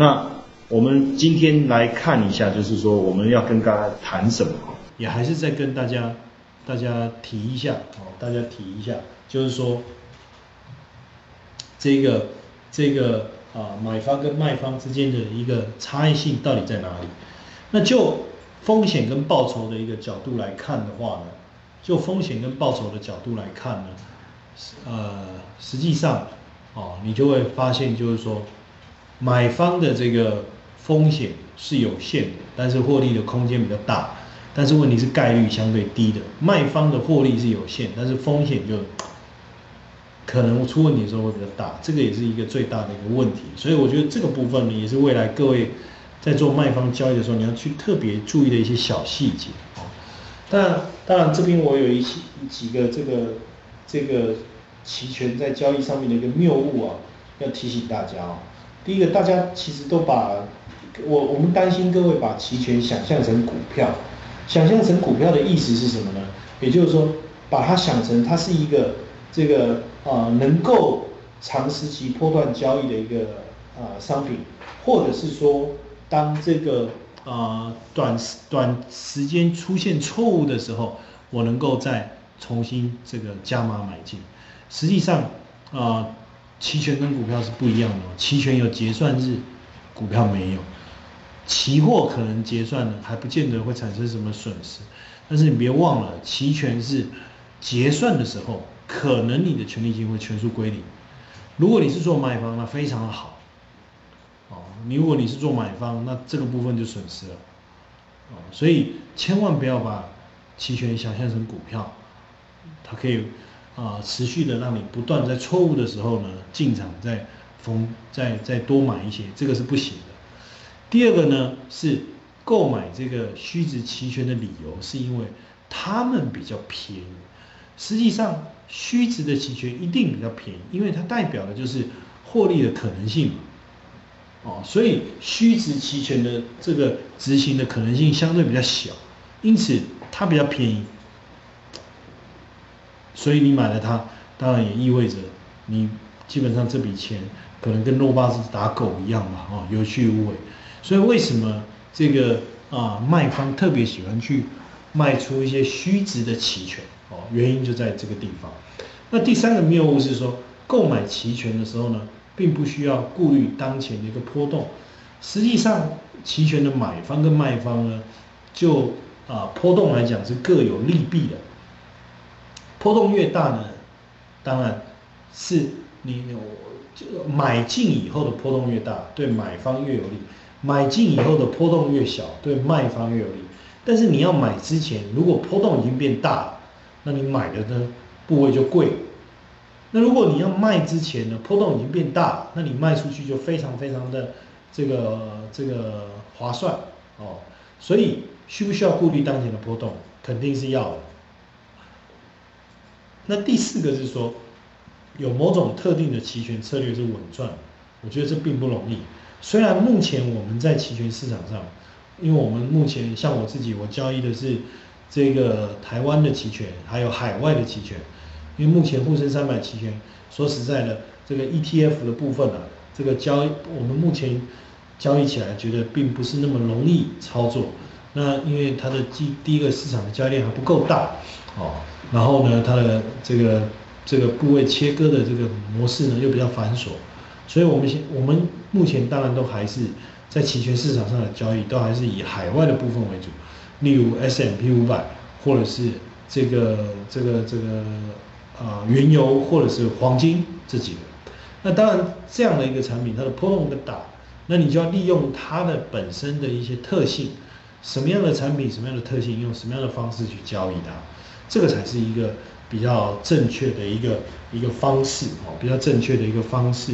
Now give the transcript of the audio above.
那我们今天来看一下，就是说我们要跟大家谈什么？也还是再跟大家大家提一下哦，大家提一下，就是说这个这个啊买方跟卖方之间的一个差异性到底在哪里？那就风险跟报酬的一个角度来看的话呢，就风险跟报酬的角度来看呢，呃，实际上哦，你就会发现就是说。买方的这个风险是有限的，但是获利的空间比较大，但是问题是概率相对低的。卖方的获利是有限，但是风险就可能出问题的时候会比较大，这个也是一个最大的一个问题。所以我觉得这个部分呢，也是未来各位在做卖方交易的时候，你要去特别注意的一些小细节啊。当然，当然这边我有一些几个这个这个期权在交易上面的一个谬误啊，要提醒大家啊。第一个，大家其实都把我我们担心各位把期权想象成股票，想象成股票的意思是什么呢？也就是说，把它想成它是一个这个啊能够长时期波段交易的一个啊商品，或者是说，当这个啊短时短时间出现错误的时候，我能够再重新这个加码买进。实际上啊。期权跟股票是不一样的，期权有结算日，股票没有。期货可能结算了，还不见得会产生什么损失。但是你别忘了，期权是结算的时候，可能你的权利金会全数归零。如果你是做买方，那非常的好。哦，你如果你是做买方，那这个部分就损失了。哦，所以千万不要把期权想象成股票，它可以。啊，持续的让你不断在错误的时候呢进场，再逢再再多买一些，这个是不行的。第二个呢是购买这个虚值期权的理由，是因为它们比较便宜。实际上，虚值的期权一定比较便宜，因为它代表的就是获利的可能性嘛。哦，所以虚值期权的这个执行的可能性相对比较小，因此它比较便宜。所以你买了它，当然也意味着你基本上这笔钱可能跟诺巴斯打狗一样嘛，哦，有去无回。所以为什么这个啊卖方特别喜欢去卖出一些虚值的期权？哦，原因就在这个地方。那第三个谬误是说，购买期权的时候呢，并不需要顾虑当前的一个波动。实际上，期权的买方跟卖方呢，就啊波动来讲是各有利弊的。波动越大呢，当然是你有就买进以后的波动越大，对买方越有利；买进以后的波动越小，对卖方越有利。但是你要买之前，如果波动已经变大，那你买的呢部位就贵。那如果你要卖之前呢，波动已经变大，那你卖出去就非常非常的这个这个划算哦。所以需不需要顾虑当前的波动？肯定是要的。那第四个是说，有某种特定的期权策略是稳赚，我觉得这并不容易。虽然目前我们在期权市场上，因为我们目前像我自己，我交易的是这个台湾的期权，还有海外的期权。因为目前沪深三百期权，说实在的，这个 ETF 的部分啊，这个交易我们目前交易起来觉得并不是那么容易操作。那因为它的第第一个市场的交易量还不够大，哦。然后呢，它的这个这个部位切割的这个模式呢又比较繁琐，所以我们现我们目前当然都还是在期权市场上的交易都还是以海外的部分为主，例如 S M P 五百或者是这个这个这个啊原油或者是黄金这几个。那当然这样的一个产品它的波动更大，那你就要利用它的本身的一些特性，什么样的产品什么样的特性，用什么样的方式去交易它。这个才是一个比较正确的一个一个方式哦，比较正确的一个方式。